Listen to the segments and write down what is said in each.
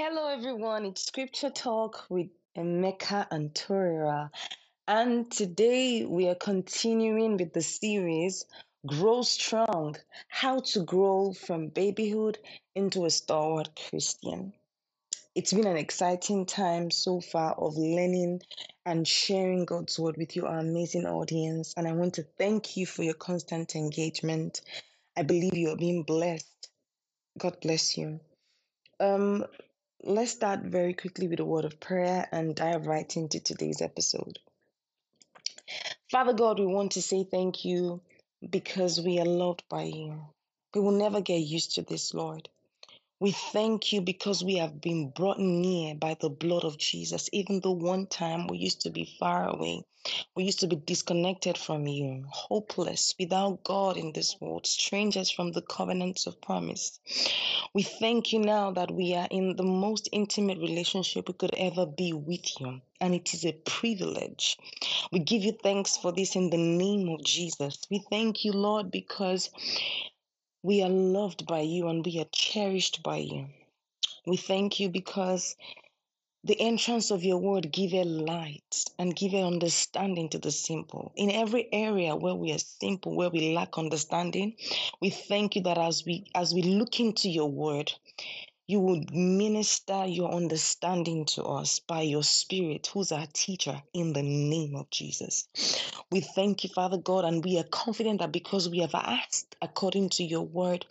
Hello, everyone. It's Scripture Talk with Emeka and Torira. And today we are continuing with the series Grow Strong How to Grow from Babyhood into a Stalwart Christian. It's been an exciting time so far of learning and sharing God's Word with you, our amazing audience. And I want to thank you for your constant engagement. I believe you are being blessed. God bless you. Um, let's start very quickly with a word of prayer and dive right into today's episode. Father God, we want to say thank you because we are loved by you. We will never get used to this, Lord. We thank you because we have been brought near by the blood of Jesus. Even though one time we used to be far away, we used to be disconnected from you, hopeless, without God in this world, strangers from the covenants of promise. We thank you now that we are in the most intimate relationship we could ever be with you, and it is a privilege. We give you thanks for this in the name of Jesus. We thank you, Lord, because we are loved by you and we are cherished by you. We thank you because the entrance of your word give a light and give a understanding to the simple. In every area where we are simple, where we lack understanding, we thank you that as we as we look into your word, you would minister your understanding to us by your Spirit, who's our teacher, in the name of Jesus. We thank you, Father God, and we are confident that because we have asked according to your word,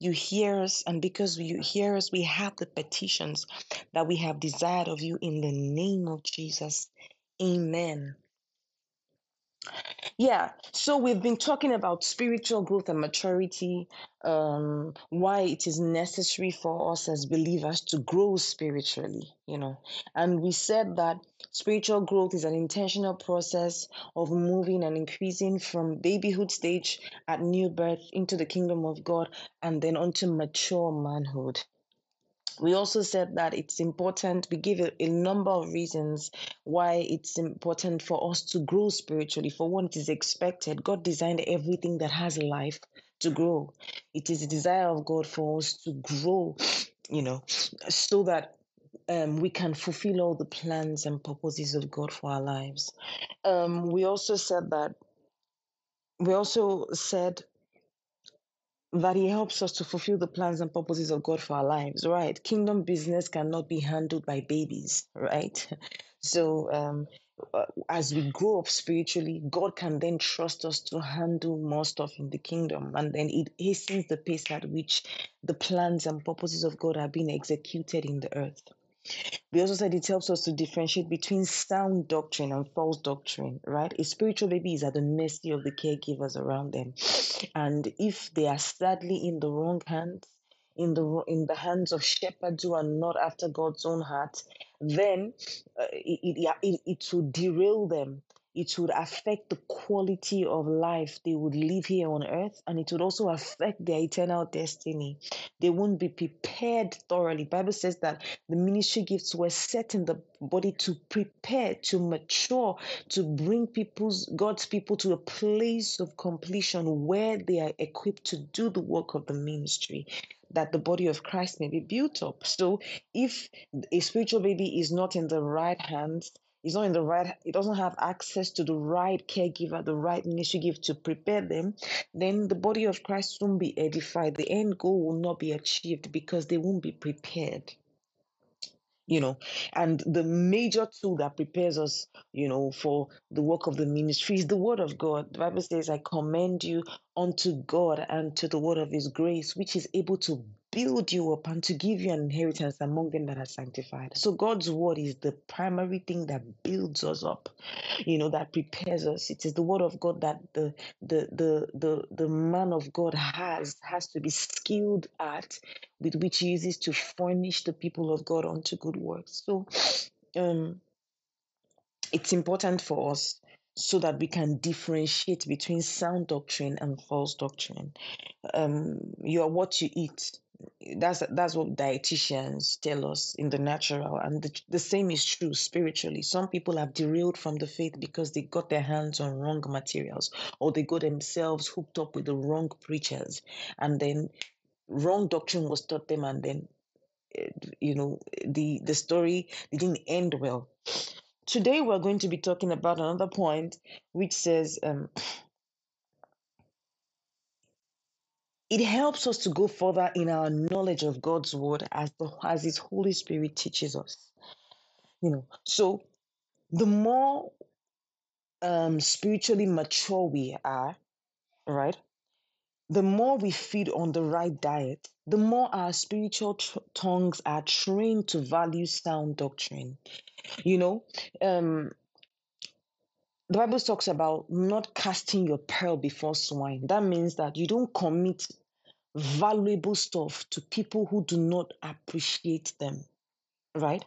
you hear us, and because you hear us, we have the petitions that we have desired of you in the name of Jesus. Amen. Yeah, so we've been talking about spiritual growth and maturity, um, why it is necessary for us as believers to grow spiritually, you know. And we said that spiritual growth is an intentional process of moving and increasing from babyhood stage at new birth into the kingdom of God and then onto mature manhood. We also said that it's important, we give a, a, number of reasons why it's important for us to grow spiritually. For one, it is expected. God designed everything that has life to grow. It is a desire of God for us to grow, you know, so that um, we can fulfill all the plans and purposes of God for our lives. Um, we also said that, we also said that he helps us to fulfill the plans and purposes of God for our lives, right? Kingdom business cannot be handled by babies, right? So, um, uh, as we grow up spiritually, God can then trust us to handle more stuff in the kingdom, and then it hastens the pace at which the plans and purposes of God are being executed in the earth. We also said it helps us to differentiate between sound doctrine and false doctrine, right? A spiritual baby is at the mercy of the caregivers around them. And if they are sadly in the wrong hands, in the in the hands of shepherds who are not after God's own heart, then uh, it, it, it, it will derail them it would affect the quality of life they would live here on earth and it would also affect their eternal destiny. They won't be prepared thoroughly. Bible says that the ministry gifts were set in the body to prepare to mature to bring people's god's people to a place of completion where they are equipped to do the work of the ministry that the body of christ may be built up. So if a spiritual baby is not in the right hands is not in the right it doesn't have access to the right caregiver the right ministry gift to prepare them then the body of christ won't be edified. The end goal will not be achieved because they won't be prepared you know. And the major tool that prepares us you know for the work of the ministry is the word of god. The bible says i commend you unto god and to the word of his grace which is able to build you up and to give you an inheritance among them that are sanctified so god's word is the primary thing that builds us up you know that prepares us it is the word of god that the the the the, the man of god has has to be skilled at with which he uses to furnish the people of God unto good works. So um, it's important for us so that we can differentiate between sound doctrine and false doctrine. Um, you are what you eat. That's that's what dietitians tell us in the natural, and the, the same is true spiritually. Some people have derailed from the faith because they got their hands on wrong materials, or they got themselves hooked up with the wrong preachers, and then wrong doctrine was taught them and then you know the the story didn't end well today we're going to be talking about another point which says um, it helps us to go further in our knowledge of god's word as the as his holy spirit teaches us you know so the more um spiritually mature we are right the more we feed on the right diet, the more our spiritual tongues are trained to value sound doctrine. You know, um, the Bible talks about not casting your pearl before swine. That means that you don't commit valuable stuff to people who do not appreciate them, right?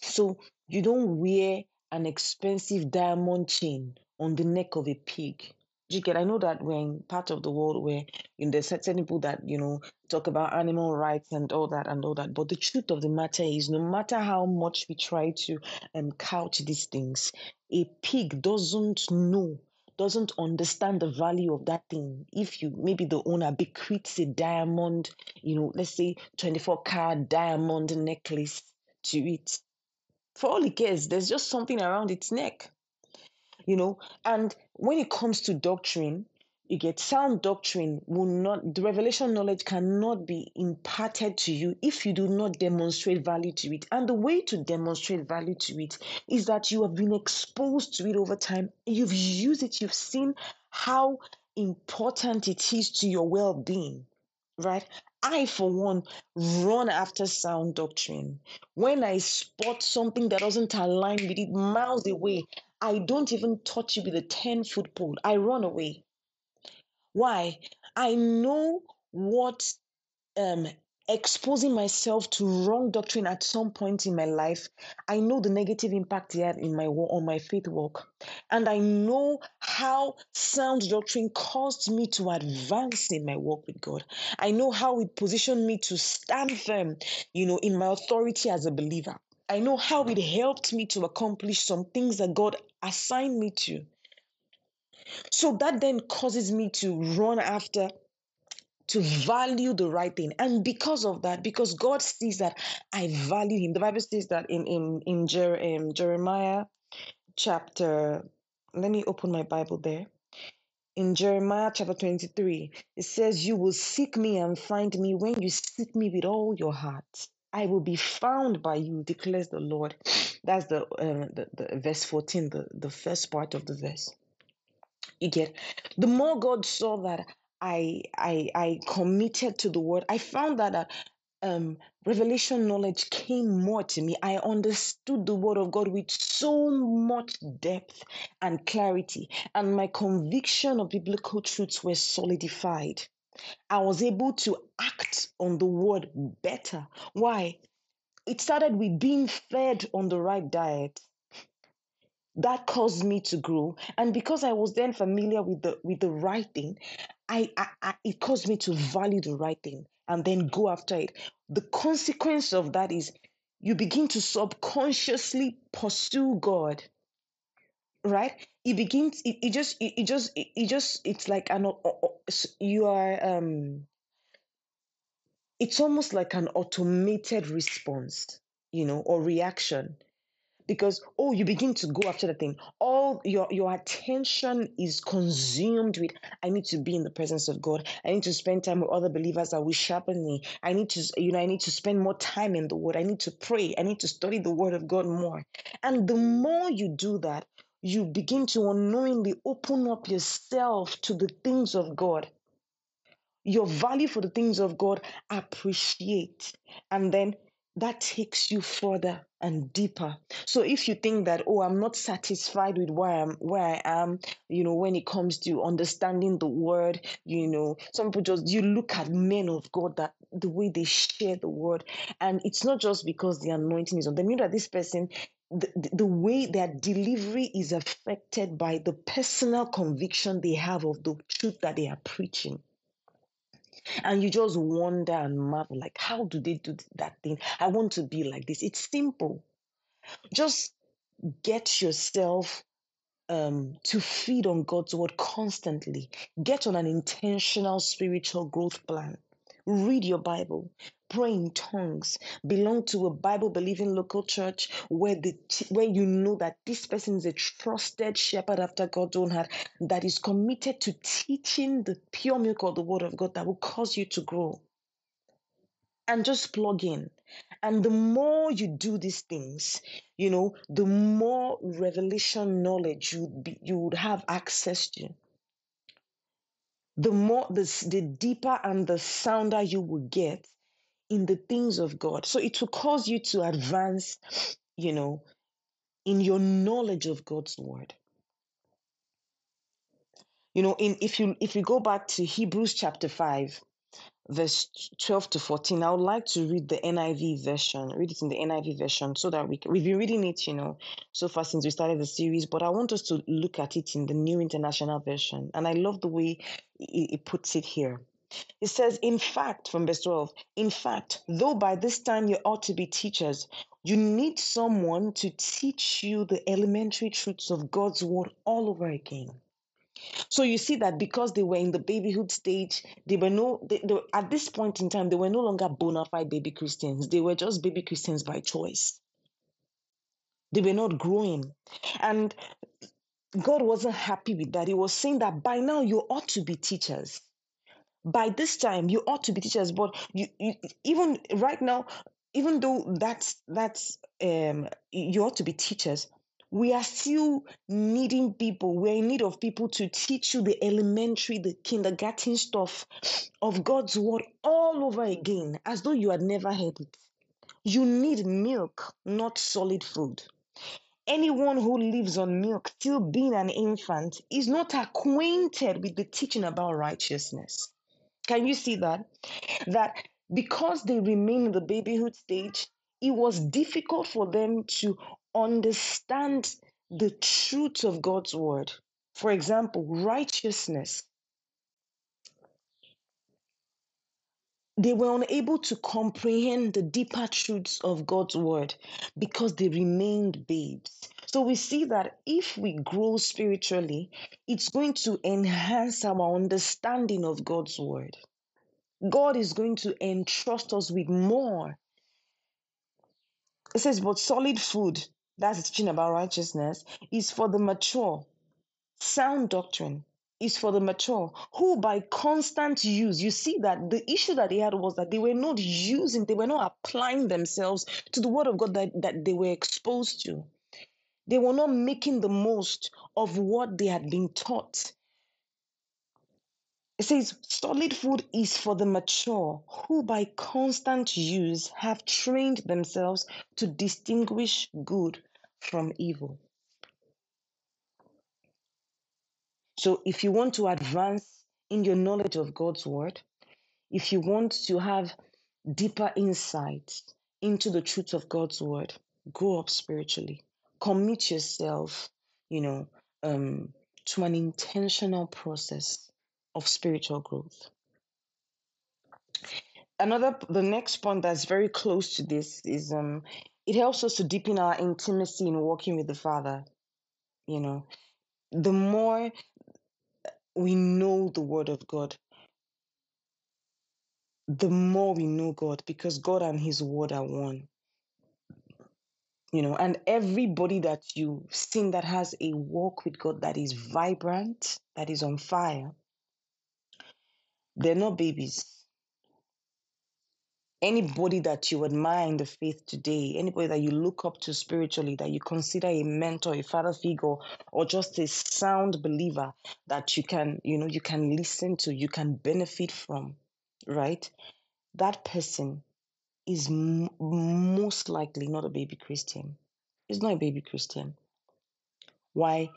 So you don't wear an expensive diamond chain on the neck of a pig you get? I know that we're in part of the world where you know, there's certain people that you know talk about animal rights and all that and all that. But the truth of the matter is, no matter how much we try to um, couch these things, a pig doesn't know, doesn't understand the value of that thing. If you maybe the owner bequeaths a diamond, you know, let's say 24 carat diamond necklace to it, for all it cares, there's just something around its neck you know and when it comes to doctrine you get sound doctrine will not the revelation knowledge cannot be imparted to you if you do not demonstrate value to it and the way to demonstrate value to it is that you have been exposed to it over time you've used it you've seen how important it is to your well-being right I, for one, run after sound doctrine. When I spot something that doesn't align with it miles away, I don't even touch it with a 10 foot pole. I run away. Why? I know what um, exposing myself to wrong doctrine at some point in my life, I know the negative impact it had in my on my faith walk, and I know how sound doctrine caused me to advance in my walk with God. I know how it positioned me to stand firm, you know, in my authority as a believer. I know how it helped me to accomplish some things that God assigned me to. So that then causes me to run after to value the right thing. And because of that, because God sees that I value him, the Bible says that in in in Jer- um, Jeremiah chapter. Let me open my Bible there. In Jeremiah chapter 23, it says, You will seek me and find me when you seek me with all your heart. I will be found by you, declares the Lord. That's the, uh, the, the verse 14, the, the first part of the verse. You get the more God saw that I I I committed to the word, I found that uh, um, revelation knowledge came more to me. I understood the word of God with so much depth and clarity, and my conviction of biblical truths were solidified. I was able to act on the word better. Why? It started with being fed on the right diet that caused me to grow. And because i was then familiar with the with the right thing I, I, I it caused me to value the right thing and then go after it. The consequence of that is you begin to subconsciously pursue god right? It begins it, it just it, it just it, it just it's like an you are um it's almost like an automated response you know or reaction because oh you begin to go after the thing. All your your attention is consumed with i need to be in the presence of god. I need to spend time with other believers that will sharpen me i need to you know i need to spend more time in the word. I need to pray. I need to study the word of god more. And the more you do that you begin to unknowingly open up yourself to the things of god. Your value for the things of God appreciate. And then that takes you further and deeper. So if you think that, oh, I'm not satisfied with where I'm where I am, you know, when it comes to understanding the word, you know, some people just you look at men of God that the way they share the word, and it's not just because the anointing is on them. You know that this person the, the way their delivery is affected by the personal conviction they have of the truth that they are preaching and you just wonder and marvel like how do they do that thing? I want to be like this. It's simple. Just get yourself um, to feed on god's word constantly. Get on an intentional spiritual growth plan read your Bible, pray in tongues, belong to a Bible believing local church where the where you know that this person is a trusted shepherd after God's own heart that is committed to teaching the pure milk of the word of God that will cause you to grow. And just plug in. And the more you do these things, you know, the more revelation knowledge you would be, you would have access to the more the, the deeper and the sounder you will get in the things of God. So it will cause you to advance, you know, in your knowledge of God's word. You know, in if you if you go back to Hebrews chapter 5, verse 12 to 14, I would like to read the NIV version, read it in the NIV version so that we can, we've been reading it, you know, so far since we started the series, but I want us to look at it in the New International Version. And I love the way it, it puts it here. It says, in fact, from verse 12, in fact, though by this time you ought to be teachers, you need someone to teach you the elementary truths of God's word all over again. So you see that because they were in the babyhood stage, they were no they, they, at this point in time they were no longer bona fide baby Christians. They were just baby Christians by choice. They were not growing, and God wasn't happy with that. He was saying that by now you ought to be teachers. By this time you ought to be teachers, but you, you even right now, even though that's that's um you ought to be teachers, we are still needing people. We're in need of people to teach you the elementary, the kindergarten stuff of God's word all over again, as though you had never heard it. You need milk, not solid food. Anyone who lives on milk, still being an infant, is not acquainted with the teaching about righteousness. Can you see that? That because they remain in the babyhood stage, it was difficult for them to understand the truth of God's word. For example, righteousness. They were unable to comprehend the deeper truths of God's word because they remained babes. So we see that if we grow spiritually, it's going to enhance our understanding of God's word. God is going to entrust us with more. It says, but solid food, that's teaching about righteousness, is for the mature. Sound doctrine is for the mature, who by constant use, you see that the issue that they had was that they were not using, they were not applying themselves to the word of God that, that they were exposed to. They were not making the most of what they had been taught. It says, solid food is for the mature, who by constant use have trained themselves to distinguish good from evil. So, if you want to advance in your knowledge of God's word, if you want to have deeper insights into the truth of God's word, grow up spiritually. Commit yourself, you know, um, to an intentional process of spiritual growth. Another, the next point that's very close to this is um, it helps us to deepen our intimacy in walking with the Father. You know, the more we know the Word of God, the more we know God because God and His Word are one. You know, and everybody that you've seen that has a walk with God that is vibrant, that is on fire, they're not babies. Anybody that you admire in the faith today, anybody that you look up to spiritually, that you consider a mentor, a father figure, or just a sound believer that you can, you know, you can listen to, you can benefit from, right? That person is m- most likely not a baby Christian. It's not a baby Christian. Why?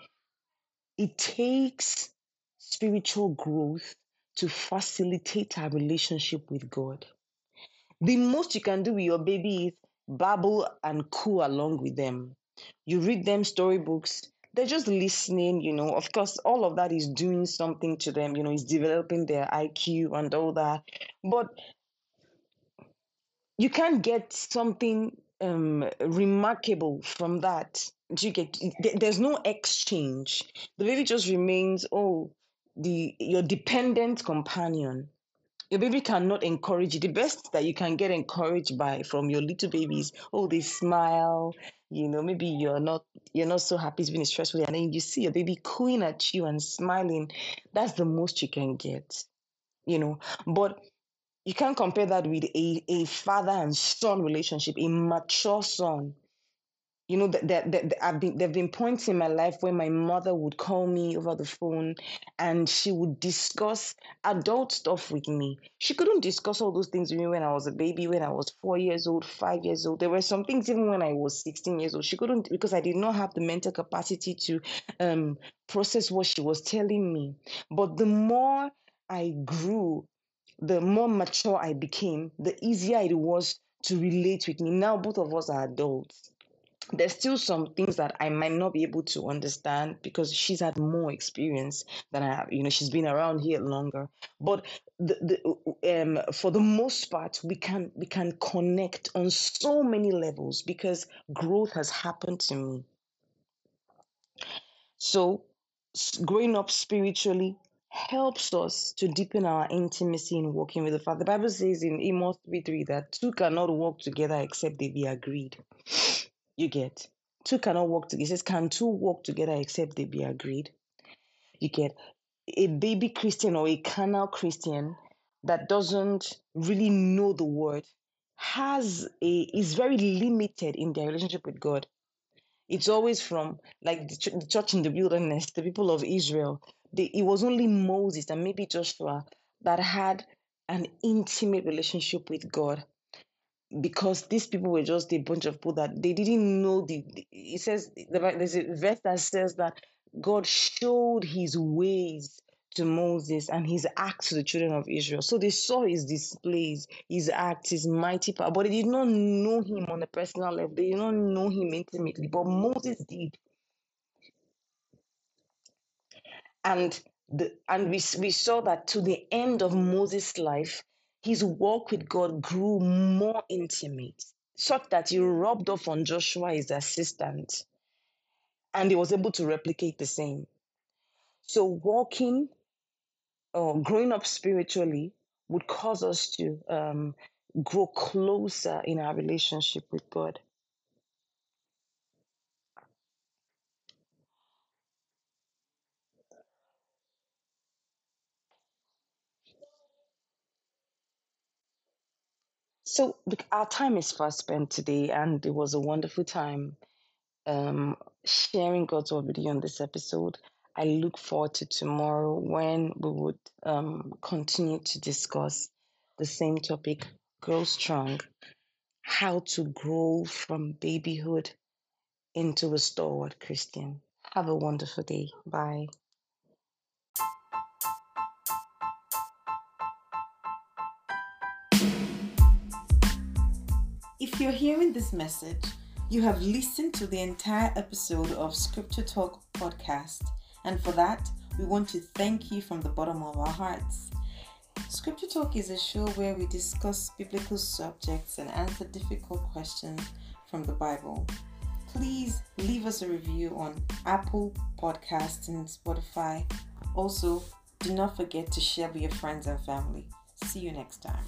It takes spiritual growth to facilitate our relationship with God. The most you can do with your baby is babble and coo along with them. You read them storybooks, they're just listening, you know. Of course, all of that is doing something to them, you know, it's developing their IQ and all that. But you can't get something um, remarkable from that. You get? There's no exchange. The baby just remains. Oh, the your dependent companion. Your baby cannot encourage you. The best that you can get encouraged by from your little babies, oh, they smile. You know, maybe you're not you're not so happy, it's been a stressful day, and then you see your baby cooing at you and smiling. That's the most you can get. You know, but you can't compare that with a, a father and son relationship, a mature son you know that that, that I've been there've been points in my life where my mother would call me over the phone and she would discuss adult stuff with me. She couldn't discuss all those things with me when I was a baby, when I was four years old, five years old. There were some things even when I was 16 years old. She couldn't because I did not have the mental capacity to um, process what she was telling me. But the more I grew, the more mature I became, the easier it was to relate with me. Now both of us are adults there's still some things that I might not be able to understand because she's had more experience than I have. You know, she's been around here longer. But the, the um for the most part, we can we can connect on so many levels because growth has happened to me. So growing up spiritually helps us to deepen our intimacy in walking with the Father. The Bible says in Amos 3 3 that two cannot walk together except they be agreed. You get two cannot work together. Says, Can two work together except they be agreed? You get a baby Christian or a carnal Christian that doesn't really know the word has a is very limited in their relationship with God. It's always from like the, ch- the church in the wilderness, the people of Israel. It was only Moses and maybe Joshua that had an intimate relationship with God because these people were just a bunch of people that they didn't know the, it says there's a verse that says that god showed his ways to moses and his acts to the children of israel. So they saw his displays his acts his mighty power but they did not know him on a personal level. They did not know him intimately but moses did. And the and we, we saw that to the end of moses life his walk with god grew more intimate such that he rubbed off on Joshua, his assistant, and he was able to replicate the same. So, walking or growing up spiritually would cause us to um, grow closer in our relationship with God. So, our time is fast spent today, and it was a wonderful time um, sharing God's word with you on this episode. I look forward to tomorrow when we would um, continue to discuss the same topic grow strong, how to grow from babyhood into a stalwart Christian. Have a wonderful day. Bye. If you're hearing this message, you have listened to the entire episode of Scripture Talk podcast, and for that, we want to thank you from the bottom of our hearts. Scripture Talk is a show where we discuss biblical subjects and answer difficult questions from the Bible. Please leave us a review on Apple Podcasts and Spotify. Also, do not forget to share with your friends and family. See you next time.